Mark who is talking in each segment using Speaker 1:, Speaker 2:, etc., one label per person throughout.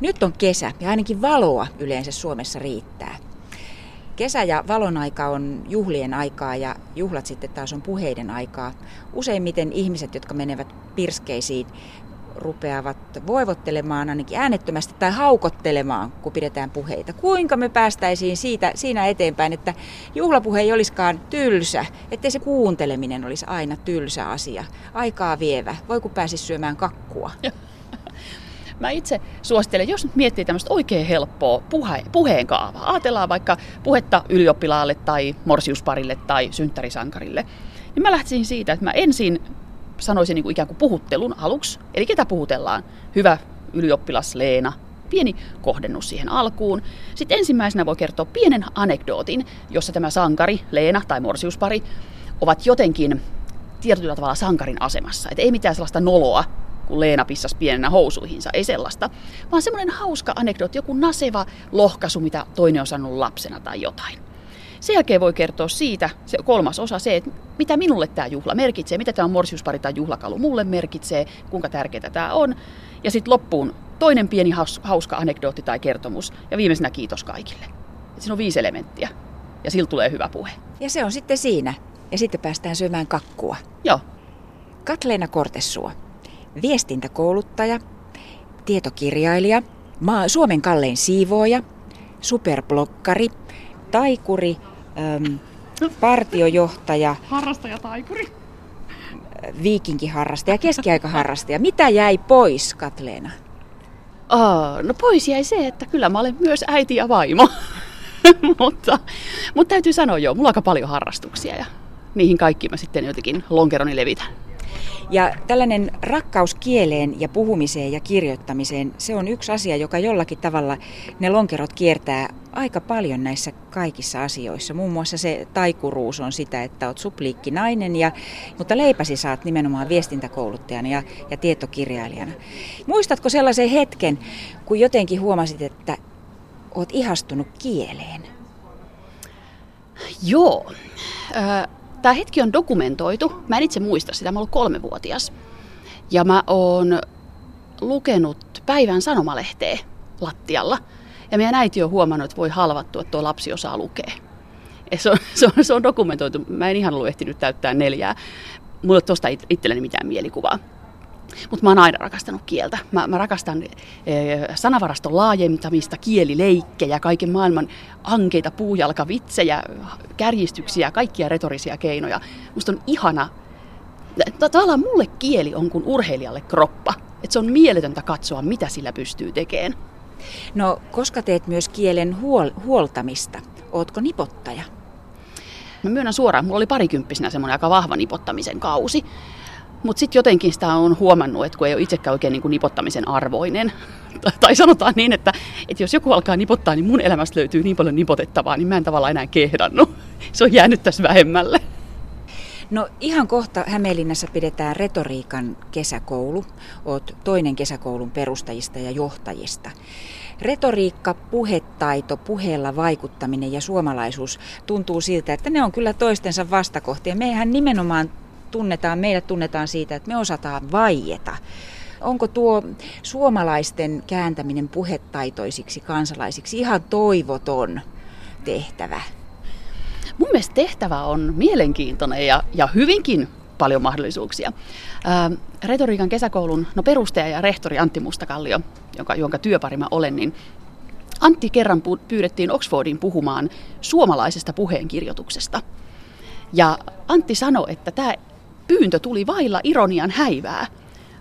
Speaker 1: Nyt on kesä ja ainakin valoa yleensä Suomessa riittää. Kesä ja valon aika on juhlien aikaa ja juhlat sitten taas on puheiden aikaa. Useimmiten ihmiset, jotka menevät pirskeisiin, rupeavat voivottelemaan ainakin äänettömästi tai haukottelemaan, kun pidetään puheita. Kuinka me päästäisiin siitä, siinä eteenpäin, että juhlapuhe ei olisikaan tylsä, ettei se kuunteleminen olisi aina tylsä asia, aikaa vievä. Voi kun pääsisi syömään kakkua.
Speaker 2: Mä itse suosittelen, jos nyt miettii tämmöistä oikein helppoa puhe, puheen kaavaa. Ajatellaan vaikka puhetta ylioppilaalle tai morsiusparille tai synttärisankarille. Niin mä lähtisin siitä, että mä ensin sanoisin niin kuin ikään kuin puhuttelun aluksi. Eli ketä puhutellaan? Hyvä ylioppilas Leena. Pieni kohdennus siihen alkuun. Sitten ensimmäisenä voi kertoa pienen anekdootin, jossa tämä sankari, Leena tai morsiuspari, ovat jotenkin tietyllä tavalla sankarin asemassa. Et ei mitään sellaista noloa, kun Leena pissasi pienenä housuihinsa, ei sellaista, vaan semmoinen hauska anekdootti, joku naseva lohkaisu, mitä toinen on sanonut lapsena tai jotain. Sen jälkeen voi kertoa siitä, se kolmas osa, se, että mitä minulle tämä juhla merkitsee, mitä tämä morsiuspari tai juhlakalu mulle merkitsee, kuinka tärkeää tämä on. Ja sitten loppuun toinen pieni hauska anekdootti tai kertomus ja viimeisenä kiitos kaikille. Et siinä on viisi elementtiä ja sillä tulee hyvä puhe.
Speaker 1: Ja se on sitten siinä. Ja sitten päästään syömään kakkua.
Speaker 2: Joo.
Speaker 1: Katleena Kortessua, viestintäkouluttaja, tietokirjailija, Suomen kallein siivooja, superblokkari, taikuri, äm, partiojohtaja.
Speaker 2: Harrastaja taikuri.
Speaker 1: Viikinkiharrastaja, keskiaikaharrastaja. Mitä jäi pois, Katleena?
Speaker 2: Oh, no pois jäi se, että kyllä mä olen myös äiti ja vaimo. mutta, mutta täytyy sanoa joo, mulla on aika paljon harrastuksia ja niihin kaikki mä sitten jotenkin lonkeroni levitän.
Speaker 1: Ja tällainen rakkaus kieleen ja puhumiseen ja kirjoittamiseen, se on yksi asia, joka jollakin tavalla ne lonkerot kiertää aika paljon näissä kaikissa asioissa. Muun muassa se taikuruus on sitä, että olet supliikki nainen, ja, mutta leipäsi saat nimenomaan viestintäkouluttajana ja, ja tietokirjailijana. Muistatko sellaisen hetken, kun jotenkin huomasit, että olet ihastunut kieleen?
Speaker 2: Joo. Äh, Tämä hetki on dokumentoitu. Mä en itse muista sitä, mä olen kolmevuotias. Ja mä oon lukenut päivän sanomalehteä lattialla. Ja meidän äiti on huomannut, että voi halvattua, että tuo lapsi osaa lukea. Ja se, on, se, on, se on dokumentoitu. Mä en ihan ollut ehtinyt täyttää neljää. Mulla ei ole tuosta itselleni mitään mielikuvaa. Mutta mä oon aina rakastanut kieltä. Mä, mä rakastan e, sanavaraston laajentamista, kielileikkejä, kaiken maailman ankeita puujalkavitsejä, kärjistyksiä, kaikkia retorisia keinoja. Musta on ihana. Tavallaan mulle kieli on kuin urheilijalle kroppa. Et se on mieletöntä katsoa, mitä sillä pystyy tekemään.
Speaker 1: No, koska teet myös kielen huol- huoltamista, ootko nipottaja?
Speaker 2: Mä myönnän suoraan, mulla oli parikymppisenä semmoinen aika vahva nipottamisen kausi. Mutta sitten jotenkin sitä on huomannut, että kun ei ole itsekään oikein niin kuin nipottamisen arvoinen. tai sanotaan niin, että, että jos joku alkaa nipottaa, niin mun elämästä löytyy niin paljon nipotettavaa, niin mä en tavallaan enää kehdannut. Se on jäänyt tässä vähemmälle.
Speaker 1: No ihan kohta Hämeenlinnassa pidetään retoriikan kesäkoulu. Oot toinen kesäkoulun perustajista ja johtajista. Retoriikka, puhetaito, puheella vaikuttaminen ja suomalaisuus tuntuu siltä, että ne on kyllä toistensa vastakohtia. Mehän nimenomaan tunnetaan, meidät tunnetaan siitä, että me osataan vaieta. Onko tuo suomalaisten kääntäminen puhetaitoisiksi kansalaisiksi ihan toivoton tehtävä?
Speaker 2: Mun mielestä tehtävä on mielenkiintoinen ja, ja hyvinkin paljon mahdollisuuksia. Ää, retoriikan kesäkoulun no perustaja ja rehtori Antti Mustakallio, jonka, jonka työpari mä olen, niin Antti kerran pyydettiin Oxfordin puhumaan suomalaisesta puheenkirjoituksesta. Ja Antti sanoi, että tämä pyyntö tuli vailla ironian häivää.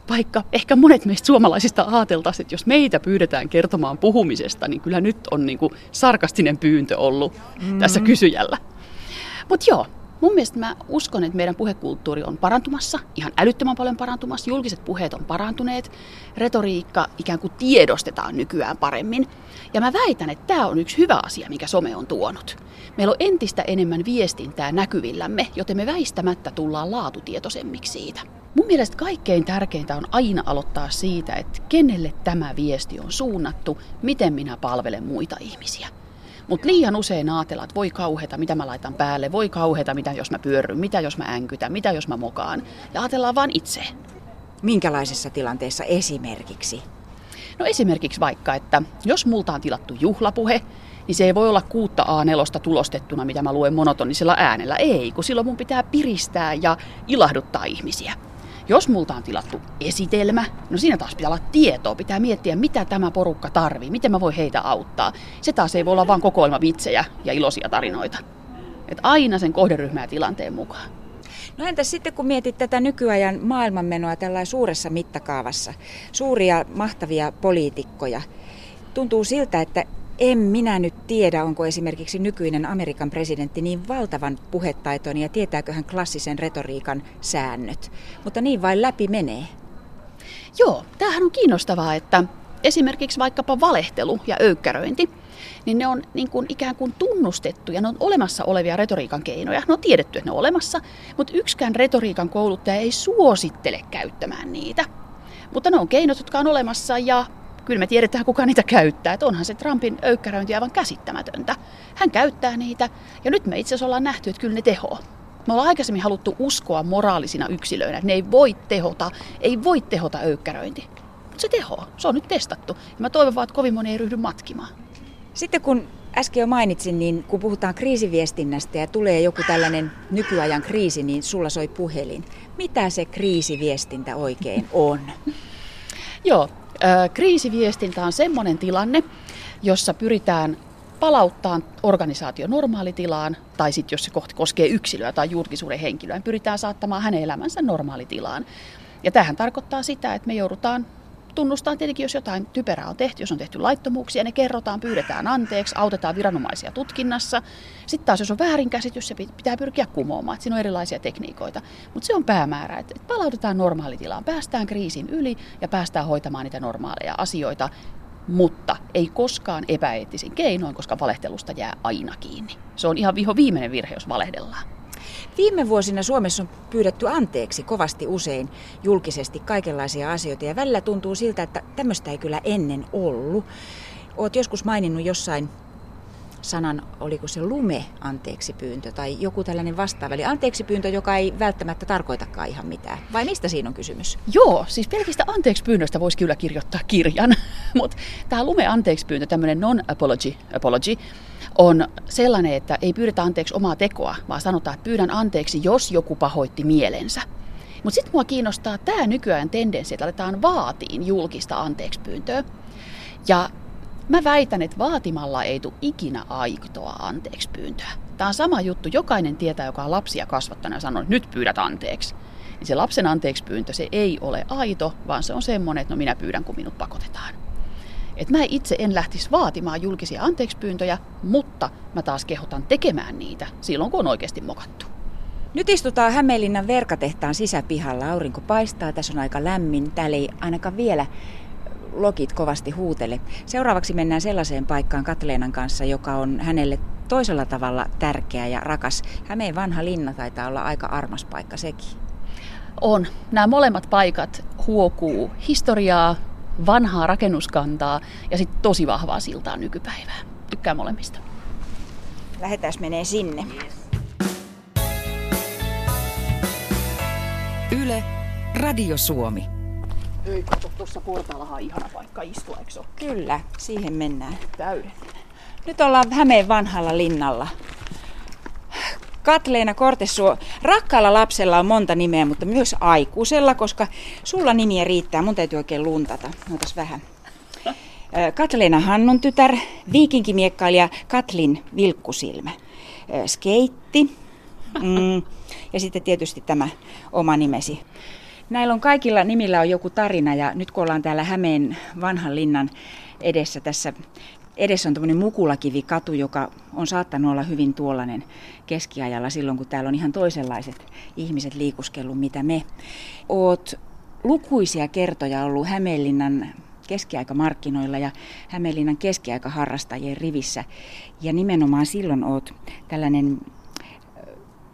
Speaker 2: Vaikka ehkä monet meistä suomalaisista ajateltaisiin, että jos meitä pyydetään kertomaan puhumisesta, niin kyllä nyt on niin kuin sarkastinen pyyntö ollut mm-hmm. tässä kysyjällä. Mutta joo, mun mielestä mä uskon, että meidän puhekulttuuri on parantumassa, ihan älyttömän paljon parantumassa. Julkiset puheet on parantuneet, retoriikka ikään kuin tiedostetaan nykyään paremmin. Ja mä väitän, että tämä on yksi hyvä asia, mikä some on tuonut. Meillä on entistä enemmän viestintää näkyvillämme, joten me väistämättä tullaan laatutietoisemmiksi siitä. Mun mielestä kaikkein tärkeintä on aina aloittaa siitä, että kenelle tämä viesti on suunnattu, miten minä palvelen muita ihmisiä. Mutta liian usein ajatellaan, että voi kauheata, mitä mä laitan päälle, voi kauheata, mitä jos mä pyörryn, mitä jos mä änkytän, mitä jos mä mokaan. Ja ajatellaan vaan itse.
Speaker 1: Minkälaisessa tilanteessa esimerkiksi?
Speaker 2: No esimerkiksi vaikka, että jos multa on tilattu juhlapuhe, niin se ei voi olla kuutta A4 tulostettuna, mitä mä luen monotonisella äänellä. Ei, kun silloin mun pitää piristää ja ilahduttaa ihmisiä. Jos multa on tilattu esitelmä, no siinä taas pitää olla tietoa, pitää miettiä, mitä tämä porukka tarvii, miten mä voin heitä auttaa. Se taas ei voi olla vain kokoelma vitsejä ja iloisia tarinoita. Et aina sen kohderyhmää ja tilanteen mukaan.
Speaker 1: No entäs sitten kun mietit tätä nykyajan maailmanmenoa tällä suuressa mittakaavassa, suuria mahtavia poliitikkoja, tuntuu siltä, että en minä nyt tiedä, onko esimerkiksi nykyinen Amerikan presidentti niin valtavan puhetaitoinen ja tietääkö hän klassisen retoriikan säännöt. Mutta niin vain läpi menee.
Speaker 2: Joo, tämähän on kiinnostavaa, että esimerkiksi vaikkapa valehtelu ja öykkäröinti, niin ne on niin kuin ikään kuin tunnustettu ja ne on olemassa olevia retoriikan keinoja. Ne on tiedetty, että ne on olemassa, mutta yksikään retoriikan kouluttaja ei suosittele käyttämään niitä. Mutta ne on keinot, jotka on olemassa ja kyllä me tiedetään, kuka niitä käyttää. Että onhan se Trumpin öykkäröinti aivan käsittämätöntä. Hän käyttää niitä ja nyt me itse asiassa ollaan nähty, että kyllä ne tehoa. Me ollaan aikaisemmin haluttu uskoa moraalisina yksilöinä, että ne ei voi tehota, ei voi tehota öykkäröinti. Mutta se tehoa, se on nyt testattu. Ja mä toivon vaan, että kovin moni ei ryhdy matkimaan.
Speaker 1: Sitten kun äsken jo mainitsin, niin kun puhutaan kriisiviestinnästä ja tulee joku tällainen nykyajan kriisi, niin sulla soi puhelin. Mitä se kriisiviestintä oikein on?
Speaker 2: Joo, kriisiviestintä on semmoinen tilanne, jossa pyritään palauttaa organisaatio normaalitilaan, tai sitten jos se koskee yksilöä tai julkisuuden henkilöä, niin pyritään saattamaan hänen elämänsä normaalitilaan. Ja tähän tarkoittaa sitä, että me joudutaan tunnustaa tietenkin, jos jotain typerää on tehty, jos on tehty laittomuuksia, ne kerrotaan, pyydetään anteeksi, autetaan viranomaisia tutkinnassa. Sitten taas, jos on väärinkäsitys, se pitää pyrkiä kumoamaan, että siinä on erilaisia tekniikoita. Mutta se on päämäärä, että palautetaan normaalitilaan, päästään kriisin yli ja päästään hoitamaan niitä normaaleja asioita, mutta ei koskaan epäeettisin keinoin, koska valehtelusta jää aina kiinni. Se on ihan viho viimeinen virhe, jos valehdellaan.
Speaker 1: Viime vuosina Suomessa on pyydetty anteeksi kovasti usein julkisesti kaikenlaisia asioita ja välillä tuntuu siltä, että tämmöistä ei kyllä ennen ollut. Oot joskus maininnut jossain sanan, oliko se lume anteeksi pyyntö tai joku tällainen vastaava. Eli anteeksi pyyntö, joka ei välttämättä tarkoitakaan ihan mitään. Vai mistä siinä on kysymys?
Speaker 2: Joo, siis pelkistä anteeksi pyynnöstä voisi kyllä kirjoittaa kirjan. Mutta tämä lume anteeksi pyyntö, tämmöinen non-apology, apology, on sellainen, että ei pyydetä anteeksi omaa tekoa, vaan sanotaan, että pyydän anteeksi, jos joku pahoitti mielensä. Mutta sitten mua kiinnostaa tämä nykyään tendenssi, että aletaan vaatiin julkista anteeksi pyyntöä. Ja mä väitän, että vaatimalla ei tule ikinä aitoa anteeksi pyyntöä. Tämä on sama juttu. Jokainen tietää, joka on lapsia kasvattanut ja sanoo, että nyt pyydät anteeksi. Niin se lapsen anteeksi pyyntö, se ei ole aito, vaan se on semmoinen, että no minä pyydän, kun minut pakotetaan. Et mä itse en lähtisi vaatimaan julkisia anteekspyyntöjä, mutta mä taas kehotan tekemään niitä silloin, kun on oikeasti mokattu.
Speaker 1: Nyt istutaan Hämeenlinnan verkatehtaan sisäpihalla. Aurinko paistaa, tässä on aika lämmin. Täällä ei ainakaan vielä lokit kovasti huutele. Seuraavaksi mennään sellaiseen paikkaan Katleenan kanssa, joka on hänelle toisella tavalla tärkeä ja rakas. Hämeen vanha linna taitaa olla aika armas paikka sekin.
Speaker 2: On. Nämä molemmat paikat huokuu historiaa, vanhaa rakennuskantaa ja sitten tosi vahvaa siltaa nykypäivää. Tykkään molemmista.
Speaker 1: Lähdetään menee sinne.
Speaker 3: Yle, Radio Suomi.
Speaker 2: Ei, kato, tuossa portaalla on ihana paikka istua, eikö ole?
Speaker 1: Kyllä, siihen mennään.
Speaker 2: Täydellinen.
Speaker 1: Nyt ollaan Hämeen vanhalla linnalla. Katleena Kortesuo, rakkaalla lapsella on monta nimeä, mutta myös aikuisella, koska sulla nimiä riittää. Mun täytyy oikein luntata. Otas vähän. Katleena Hannun tytär, viikinkimiekkailija Katlin Vilkkusilmä, skeitti mm, ja sitten tietysti tämä oma nimesi. Näillä on kaikilla nimillä on joku tarina ja nyt kun ollaan täällä Hämeen vanhan linnan edessä tässä edessä on tämmöinen Mukulakivi-katu, joka on saattanut olla hyvin tuollainen keskiajalla silloin, kun täällä on ihan toisenlaiset ihmiset liikuskellut, mitä me. Oot lukuisia kertoja ollut Hämeenlinnan keskiaikamarkkinoilla ja Hämeenlinnan keskiaikaharrastajien rivissä. Ja nimenomaan silloin oot tällainen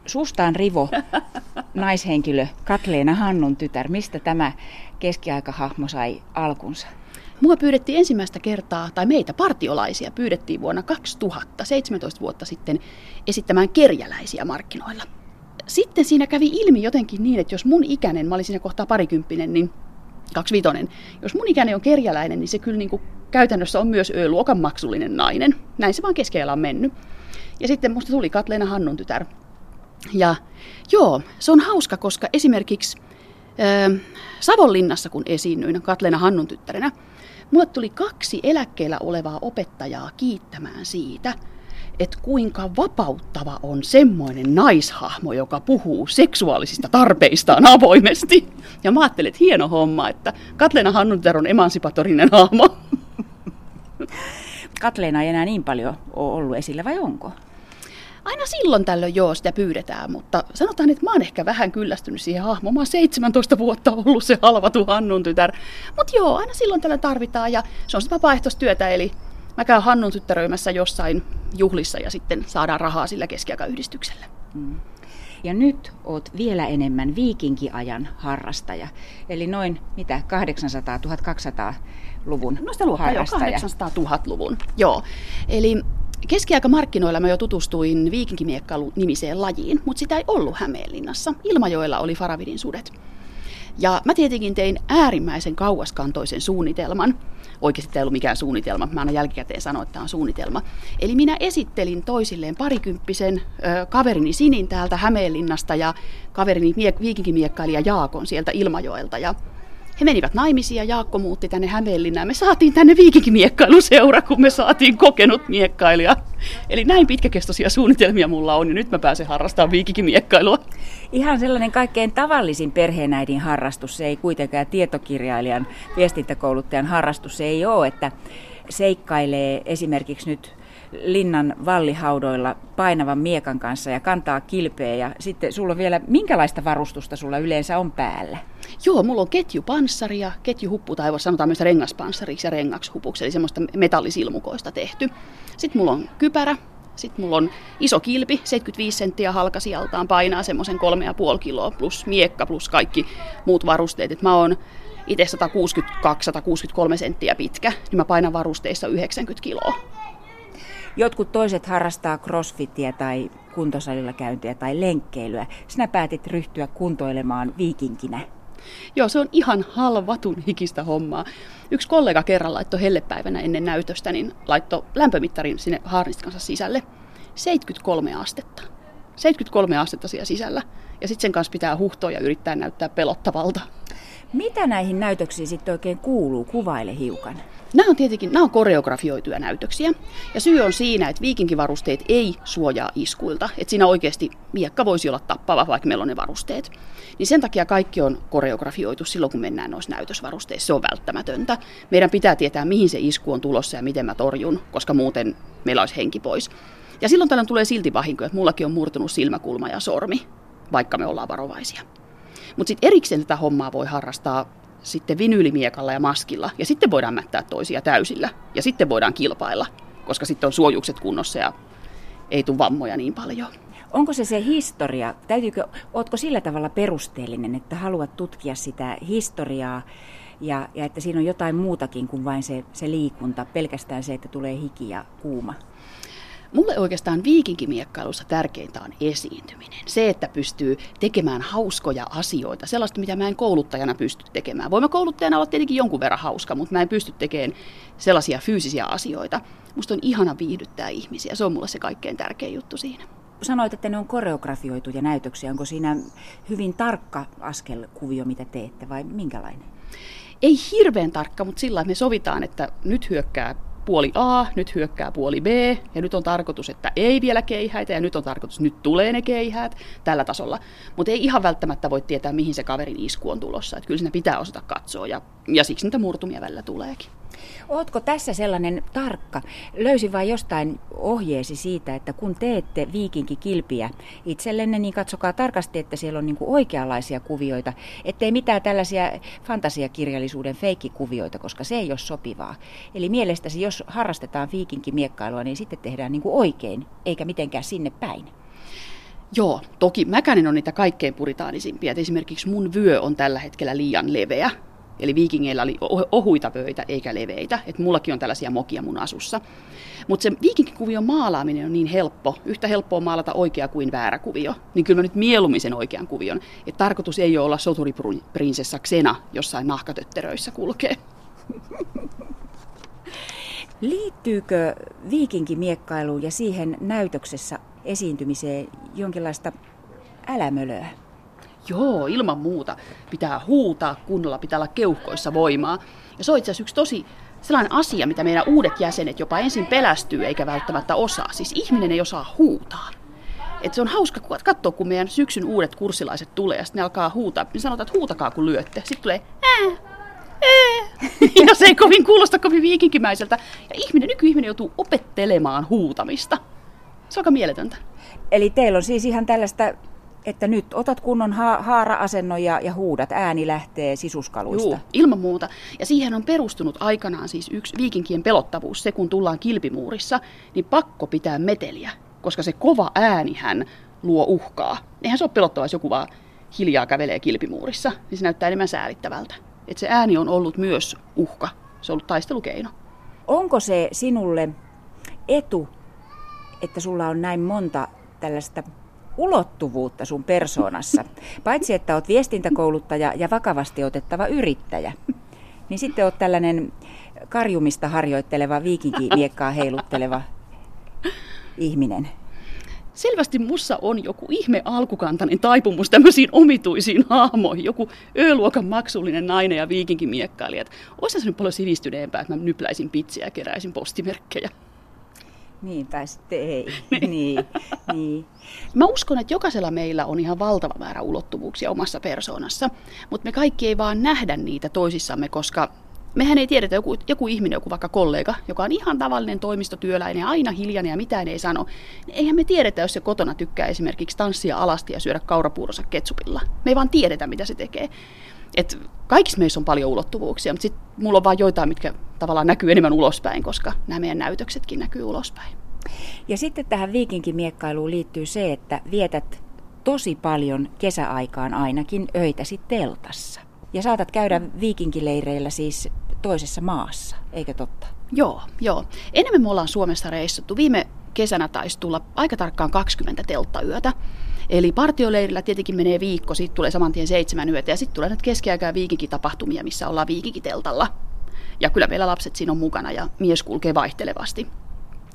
Speaker 1: sustaan rivo naishenkilö Katleena Hannun tytär. Mistä tämä keskiaikahahmo sai alkunsa?
Speaker 2: Mua pyydettiin ensimmäistä kertaa, tai meitä partiolaisia pyydettiin vuonna 2000, 17 vuotta sitten, esittämään kerjäläisiä markkinoilla. Sitten siinä kävi ilmi jotenkin niin, että jos mun ikäinen, mä olin siinä kohtaa parikymppinen, niin 25. Jos mun ikäinen on kerjäläinen, niin se kyllä niin kuin käytännössä on myös Ö-luokan maksullinen nainen. Näin se vaan keskellä on mennyt. Ja sitten musta tuli Katleena Hannun tytär. Ja joo, se on hauska, koska esimerkiksi äh, Savonlinnassa, kun esiinnyin Katleena Hannun tyttärenä, mulle tuli kaksi eläkkeellä olevaa opettajaa kiittämään siitä, että kuinka vapauttava on semmoinen naishahmo, joka puhuu seksuaalisista tarpeistaan avoimesti. Ja mä ajattelin, että hieno homma, että Katleena Hannunter on emansipatorinen hahmo.
Speaker 1: Katleena ei enää niin paljon ole ollut esillä, vai onko?
Speaker 2: Aina silloin tällöin joo sitä pyydetään, mutta sanotaan, että mä oon ehkä vähän kyllästynyt siihen hahmoon. Mä oon 17 vuotta ollut se halvatu Hannun tytär. Mutta joo, aina silloin tällä tarvitaan ja se on sitä vapaaehtoistyötä, eli mä käyn Hannun tyttäröimässä jossain juhlissa ja sitten saadaan rahaa sillä keskiaikayhdistykselle. Mm.
Speaker 1: Ja nyt oot vielä enemmän viikinkiajan harrastaja. Eli noin mitä 800-1200-luvun
Speaker 2: no sitä harrastaja. 800 000-luvun, joo. Eli Keskiaikamarkkinoilla mä jo tutustuin viikinkimiekkailu-nimiseen lajiin, mutta sitä ei ollut Hämeenlinnassa. Ilmajoella oli Faravidin sudet. Ja mä tietenkin tein äärimmäisen kauaskantoisen suunnitelman. Oikeasti ei ollut mikään suunnitelma, mä aina jälkikäteen sanoin, että tämä on suunnitelma. Eli minä esittelin toisilleen parikymppisen ö, kaverini Sinin täältä Hämeenlinnasta ja kaverini miek- viikinkimiekkailija Jaakon sieltä Ilmajoelta. Ja he menivät naimisiin ja Jaakko muutti tänne Hämeenlinnaan. Me saatiin tänne viikinkimiekkailuseura, kun me saatiin kokenut miekkailija. Eli näin pitkäkestoisia suunnitelmia mulla on ja nyt mä pääsen harrastamaan viikinkimiekkailua.
Speaker 1: Ihan sellainen kaikkein tavallisin perheenäidin harrastus, se ei kuitenkaan tietokirjailijan, viestintäkouluttajan harrastus, se ei ole, että seikkailee esimerkiksi nyt linnan vallihaudoilla painavan miekan kanssa ja kantaa kilpeä ja sitten sulla on vielä, minkälaista varustusta sulla yleensä on päällä?
Speaker 2: Joo, mulla on ketjupanssari ja ketjuhuppu, tai sanotaan myös rengaspanssariksi ja rengakshupuksi, eli semmoista metallisilmukoista tehty. Sitten mulla on kypärä, sitten mulla on iso kilpi, 75 senttiä halkasijaltaan, painaa semmoisen 3,5 kiloa, plus miekka, plus kaikki muut varusteet. Et mä oon itse 162-163 senttiä pitkä, niin mä painan varusteissa 90 kiloa.
Speaker 1: Jotkut toiset harrastaa crossfittiä tai kuntosalilla käyntiä tai lenkkeilyä. Sinä päätit ryhtyä kuntoilemaan viikinkinä.
Speaker 2: Joo, se on ihan halvatun hikistä hommaa. Yksi kollega kerran laittoi hellepäivänä ennen näytöstä, niin laittoi lämpömittarin sinne haarniskansa sisälle. 73 astetta. 73 astetta siellä sisällä. Ja sitten sen kanssa pitää huhtoa ja yrittää näyttää pelottavalta.
Speaker 1: Mitä näihin näytöksiin sitten oikein kuuluu? Kuvaile hiukan.
Speaker 2: Nämä on tietenkin nämä on koreografioituja näytöksiä. Ja syy on siinä, että viikinkivarusteet ei suojaa iskuilta. Että siinä oikeasti miekka voisi olla tappava, vaikka meillä on ne varusteet. Niin sen takia kaikki on koreografioitu silloin, kun mennään noissa näytösvarusteissa. Se on välttämätöntä. Meidän pitää tietää, mihin se isku on tulossa ja miten mä torjun, koska muuten meillä olisi henki pois. Ja silloin tällöin tulee silti vahinko, että mullakin on murtunut silmäkulma ja sormi, vaikka me ollaan varovaisia. Mutta sitten erikseen tätä hommaa voi harrastaa sitten vinyylimiekalla ja maskilla. Ja sitten voidaan mättää toisia täysillä. Ja sitten voidaan kilpailla, koska sitten on suojukset kunnossa ja ei tule vammoja niin paljon.
Speaker 1: Onko se se historia? Täytyykö, ootko sillä tavalla perusteellinen, että haluat tutkia sitä historiaa ja, ja että siinä on jotain muutakin kuin vain se, se liikunta, pelkästään se, että tulee hiki ja kuuma?
Speaker 2: Mulle oikeastaan viikinkimiekkailussa tärkeintä on esiintyminen. Se, että pystyy tekemään hauskoja asioita, sellaista, mitä mä en kouluttajana pysty tekemään. Voin mä kouluttajana olla tietenkin jonkun verran hauska, mutta mä en pysty tekemään sellaisia fyysisiä asioita. Musta on ihana viihdyttää ihmisiä. Se on mulle se kaikkein tärkein juttu siinä.
Speaker 1: Sanoit, että ne on koreografioituja näytöksiä. Onko siinä hyvin tarkka askelkuvio, mitä teette, vai minkälainen?
Speaker 2: Ei hirveän tarkka, mutta sillä me sovitaan, että nyt hyökkää puoli A, nyt hyökkää puoli B, ja nyt on tarkoitus, että ei vielä keihäitä, ja nyt on tarkoitus, nyt tulee ne keihäät tällä tasolla. Mutta ei ihan välttämättä voi tietää, mihin se kaverin isku on tulossa. Että kyllä siinä pitää osata katsoa, ja, ja siksi niitä murtumia välillä tuleekin.
Speaker 1: Ootko tässä sellainen tarkka? Löysin vain jostain ohjeesi siitä, että kun teette viikinkikilpiä itsellenne, niin katsokaa tarkasti, että siellä on niin oikeanlaisia kuvioita, ettei mitään tällaisia fantasiakirjallisuuden feikkikuvioita, koska se ei ole sopivaa. Eli mielestäsi, jos harrastetaan viikinkimiekkailua, niin sitten tehdään niin oikein, eikä mitenkään sinne päin.
Speaker 2: Joo, toki mäkänen on niitä kaikkein puritaanisimpia. esimerkiksi mun vyö on tällä hetkellä liian leveä Eli viikingeillä oli ohuita pöitä eikä leveitä. Et mullakin on tällaisia mokia mun asussa. Mutta se viikinkikuvion maalaaminen on niin helppo. Yhtä helppoa maalata oikea kuin väärä kuvio. Niin kyllä mä nyt mieluummin sen oikean kuvion. Et tarkoitus ei ole olla soturiprinsessa Xena jossain nahkatötteröissä kulkee.
Speaker 1: Liittyykö viikinkimiekkailuun ja siihen näytöksessä esiintymiseen jonkinlaista älämölöä?
Speaker 2: Joo, ilman muuta. Pitää huutaa kunnolla, pitää olla keuhkoissa voimaa. Ja se on itse asiassa yksi tosi sellainen asia, mitä meidän uudet jäsenet jopa ensin pelästyy eikä välttämättä osaa. Siis ihminen ei osaa huutaa. Et se on hauska katsoa, kun meidän syksyn uudet kurssilaiset tulee ja sitten ne alkaa huutaa. Niin sanotaan, että huutakaa kun lyötte. Sitten tulee ää, ää. ja se ei kovin kuulosta kovin viikinkimäiseltä. Ja ihminen, nykyihminen joutuu opettelemaan huutamista. Se on aika mieletöntä.
Speaker 1: Eli teillä on siis ihan tällaista että nyt otat kunnon ha- haara-asennon ja, ja huudat, ääni lähtee sisuskaluista.
Speaker 2: Joo, ilman muuta. Ja siihen on perustunut aikanaan siis yksi viikinkien pelottavuus, se kun tullaan kilpimuurissa, niin pakko pitää meteliä, koska se kova äänihän luo uhkaa. Eihän se ole pelottavaa, jos joku vaan hiljaa kävelee kilpimuurissa, niin se näyttää enemmän säälittävältä. Että se ääni on ollut myös uhka, se on ollut taistelukeino.
Speaker 1: Onko se sinulle etu, että sulla on näin monta tällaista ulottuvuutta sun persoonassa. Paitsi että oot viestintäkouluttaja ja vakavasti otettava yrittäjä, niin sitten oot tällainen karjumista harjoitteleva, viikinkimiekkaa heilutteleva ihminen.
Speaker 2: Selvästi mussa on joku ihme alkukantainen taipumus tämmöisiin omituisiin hahmoihin. Joku ö-luokan maksullinen nainen ja viikinkimiekkailija. Olisi se nyt paljon sivistyneempää, että mä nypläisin pitsiä ja keräisin postimerkkejä.
Speaker 1: Niinpä sitten ei. niin. niin, niin.
Speaker 2: Mä uskon, että jokaisella meillä on ihan valtava määrä ulottuvuuksia omassa persoonassa, mutta me kaikki ei vaan nähdä niitä toisissamme, koska mehän ei tiedetä, joku, joku ihminen, joku vaikka kollega, joka on ihan tavallinen toimistotyöläinen ja aina hiljainen ja mitään ei sano, niin eihän me tiedetä, jos se kotona tykkää esimerkiksi tanssia alasti ja syödä kaurapuuronsa ketsupilla. Me ei vaan tiedetä, mitä se tekee. Et kaikissa meissä on paljon ulottuvuuksia, mutta sitten mulla on vain joitain, mitkä tavallaan näkyy enemmän ulospäin, koska nämä meidän näytöksetkin näkyy ulospäin.
Speaker 1: Ja sitten tähän viikinkimiekkailuun liittyy se, että vietät tosi paljon kesäaikaan ainakin öitäsi teltassa. Ja saatat käydä viikinkileireillä siis toisessa maassa, eikö totta?
Speaker 2: Joo, joo. Enemmän me ollaan Suomessa reissattu. Viime kesänä taisi tulla aika tarkkaan 20 telttayötä. Eli partioleirillä tietenkin menee viikko, sitten tulee saman tien seitsemän yötä ja sitten tulee nyt keskiaikaa viikinkitapahtumia, missä ollaan viikinkiteltalla. Ja kyllä meillä lapset siinä on mukana ja mies kulkee vaihtelevasti,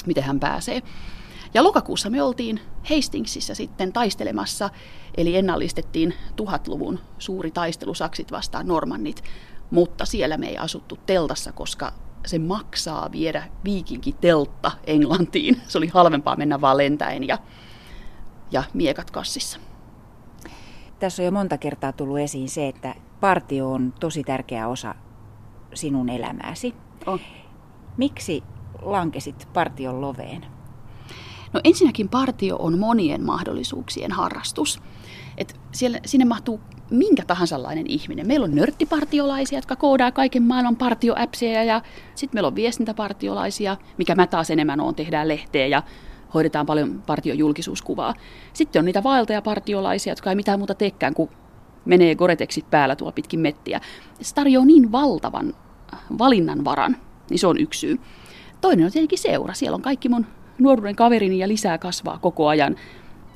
Speaker 2: miten hän pääsee. Ja lokakuussa me oltiin Hastingsissa sitten taistelemassa, eli ennallistettiin tuhatluvun suuri taistelu Saksit vastaan Normannit, mutta siellä me ei asuttu teltassa, koska se maksaa viedä viikinkiteltta Englantiin. Se oli halvempaa mennä vaan lentäen ja ja miekat kassissa.
Speaker 1: Tässä on jo monta kertaa tullut esiin se, että partio on tosi tärkeä osa sinun elämääsi.
Speaker 2: On.
Speaker 1: Miksi lankesit partion loveen?
Speaker 2: No ensinnäkin partio on monien mahdollisuuksien harrastus. Et siellä, sinne mahtuu minkä tahansallainen ihminen. Meillä on nörttipartiolaisia, jotka koodaa kaiken maailman partioäpsejä ja sitten meillä on viestintäpartiolaisia, mikä mä taas enemmän on, tehdään lehteä ja hoidetaan paljon partiojulkisuuskuvaa. Sitten on niitä vaeltajapartiolaisia, jotka ei mitään muuta teekään kuin menee goreteksit päällä tuolla pitkin mettiä. Se tarjoaa niin valtavan valinnanvaran, niin se on yksi syy. Toinen on tietenkin seura. Siellä on kaikki mun nuoruuden kaverini ja lisää kasvaa koko ajan.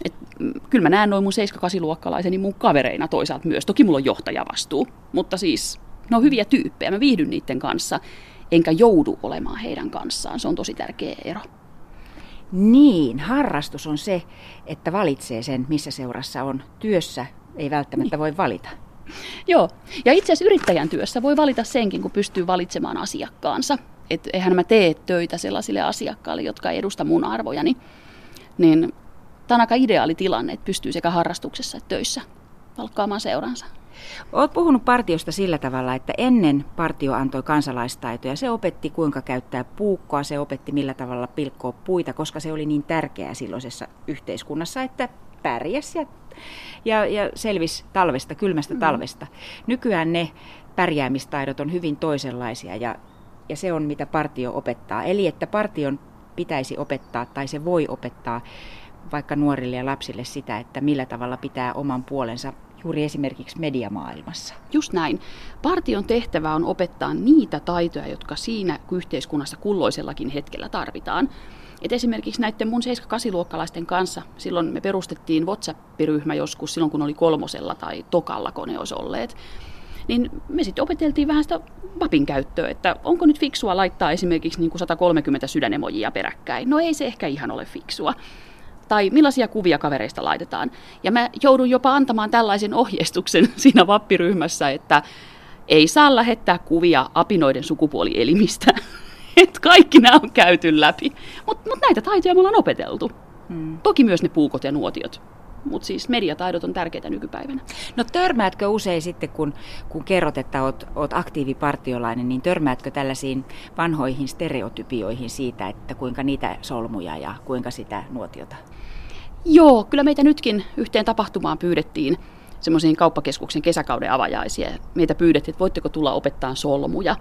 Speaker 2: Et, mm, kyllä mä näen noin mun 7-8-luokkalaiseni mun kavereina toisaalta myös. Toki mulla on johtajavastuu, mutta siis ne on hyviä tyyppejä. Mä viihdyn niiden kanssa, enkä joudu olemaan heidän kanssaan. Se on tosi tärkeä ero.
Speaker 1: Niin, harrastus on se, että valitsee sen, missä seurassa on. Työssä ei välttämättä voi valita.
Speaker 2: Joo, ja itse asiassa yrittäjän työssä voi valita senkin, kun pystyy valitsemaan asiakkaansa. Että eihän mä tee töitä sellaisille asiakkaille, jotka ei edusta mun arvojani. Niin tämä on aika ideaali tilanne, että pystyy sekä harrastuksessa että töissä palkkaamaan seuransa.
Speaker 1: Olet puhunut partiosta sillä tavalla, että ennen partio antoi kansalaistaitoja. Se opetti, kuinka käyttää puukkoa, se opetti, millä tavalla pilkkoa puita, koska se oli niin tärkeää silloisessa yhteiskunnassa, että pärjäs ja, ja, ja selvisi talvesta, kylmästä mm. talvesta. Nykyään ne pärjäämistaidot on hyvin toisenlaisia ja, ja se on, mitä partio opettaa. Eli että partion pitäisi opettaa tai se voi opettaa vaikka nuorille ja lapsille sitä, että millä tavalla pitää oman puolensa juuri esimerkiksi mediamaailmassa.
Speaker 2: Just näin. Partion tehtävä on opettaa niitä taitoja, jotka siinä yhteiskunnassa kulloisellakin hetkellä tarvitaan. Et esimerkiksi näiden mun 7-8-luokkalaisten kanssa, silloin me perustettiin WhatsApp-ryhmä joskus, silloin kun oli kolmosella tai tokalla kone olisi olleet, niin me sitten opeteltiin vähän sitä vapin käyttöä, että onko nyt fiksua laittaa esimerkiksi niin kuin 130 sydänemojia peräkkäin. No ei se ehkä ihan ole fiksua tai millaisia kuvia kavereista laitetaan. Ja mä joudun jopa antamaan tällaisen ohjeistuksen siinä vappiryhmässä, että ei saa lähettää kuvia apinoiden sukupuolielimistä. Et kaikki nämä on käyty läpi. Mutta mut näitä taitoja me ollaan opeteltu. Hmm. Toki myös ne puukot ja nuotiot. Mutta siis mediataidot on tärkeitä nykypäivänä.
Speaker 1: No törmäätkö usein sitten, kun, kun kerrot, että oot, oot aktiivipartiolainen, niin törmäätkö tällaisiin vanhoihin stereotypioihin siitä, että kuinka niitä solmuja ja kuinka sitä nuotiota?
Speaker 2: Joo, kyllä meitä nytkin yhteen tapahtumaan pyydettiin semmoisiin kauppakeskuksen kesäkauden avajaisia. Meitä pyydettiin, että voitteko tulla opettaa solmuja.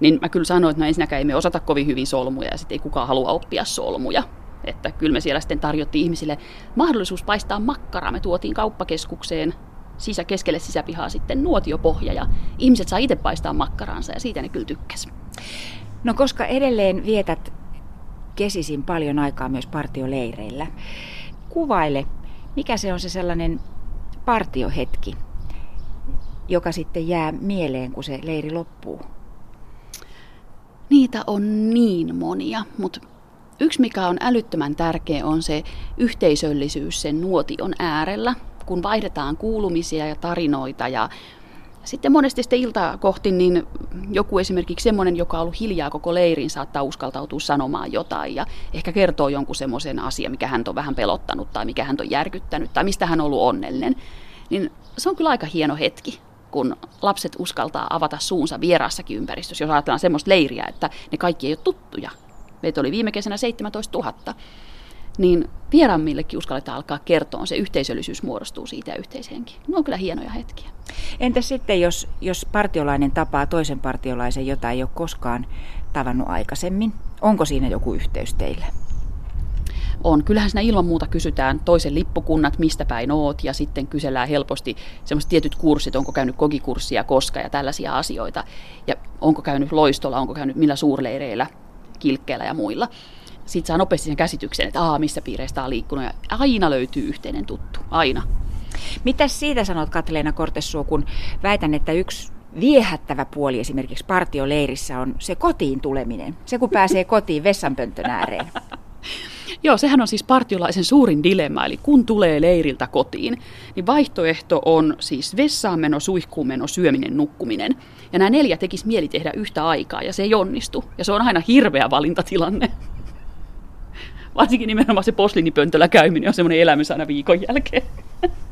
Speaker 2: Niin mä kyllä sanoin, että no ensinnäkään ei me osata kovin hyvin solmuja ja sitten ei kukaan halua oppia solmuja. Että kyllä me siellä sitten tarjottiin ihmisille mahdollisuus paistaa makkaraa. Me tuotiin kauppakeskukseen sisä, keskelle sisäpihaa sitten nuotiopohja ja ihmiset saa itse paistaa makkaraansa ja siitä ne kyllä tykkäs.
Speaker 1: No koska edelleen vietät kesisin paljon aikaa myös partioleireillä, kuvaile, mikä se on se sellainen partiohetki, joka sitten jää mieleen, kun se leiri loppuu?
Speaker 2: Niitä on niin monia, mutta yksi mikä on älyttömän tärkeä on se yhteisöllisyys sen nuotion äärellä, kun vaihdetaan kuulumisia ja tarinoita ja sitten monesti sitten iltaa kohti, niin joku esimerkiksi semmoinen, joka on ollut hiljaa koko leirin, saattaa uskaltautua sanomaan jotain ja ehkä kertoo jonkun semmoisen asian, mikä hän on vähän pelottanut tai mikä hän on järkyttänyt tai mistä hän on ollut onnellinen. Niin se on kyllä aika hieno hetki, kun lapset uskaltaa avata suunsa vieraassakin ympäristössä, jos ajatellaan semmoista leiriä, että ne kaikki ei ole tuttuja. Meitä oli viime kesänä 17 000 niin vieraammillekin uskalletaan alkaa kertoa, se yhteisöllisyys muodostuu siitä yhteishenki. Ne on kyllä hienoja hetkiä.
Speaker 1: Entä sitten, jos, jos partiolainen tapaa toisen partiolaisen, jota ei ole koskaan tavannut aikaisemmin? Onko siinä joku yhteys teille?
Speaker 2: on. Kyllähän siinä ilman muuta kysytään toisen lippukunnat, mistä päin oot, ja sitten kysellään helposti semmoiset tietyt kurssit, onko käynyt kokikurssia koska ja tällaisia asioita, ja onko käynyt loistolla, onko käynyt millä suurleireillä, kilkkeillä ja muilla sitten saa nopeasti sen käsityksen, että aa, missä piireistä on liikkunut. Ja aina löytyy yhteinen tuttu, aina.
Speaker 1: Mitä siitä sanot Katleena Kortessuo, kun väitän, että yksi viehättävä puoli esimerkiksi partioleirissä on se kotiin tuleminen. Se, kun pääsee kotiin vessanpönttön ääreen.
Speaker 2: Joo, sehän on siis partiolaisen suurin dilemma, eli kun tulee leiriltä kotiin, niin vaihtoehto on siis vessaanmeno, suihkuumeno, syöminen, nukkuminen. Ja nämä neljä tekisi mieli tehdä yhtä aikaa, ja se ei onnistu. Ja se on aina hirveä valintatilanne varsinkin nimenomaan se posliinipöntöllä käyminen on semmoinen elämys aina viikon jälkeen.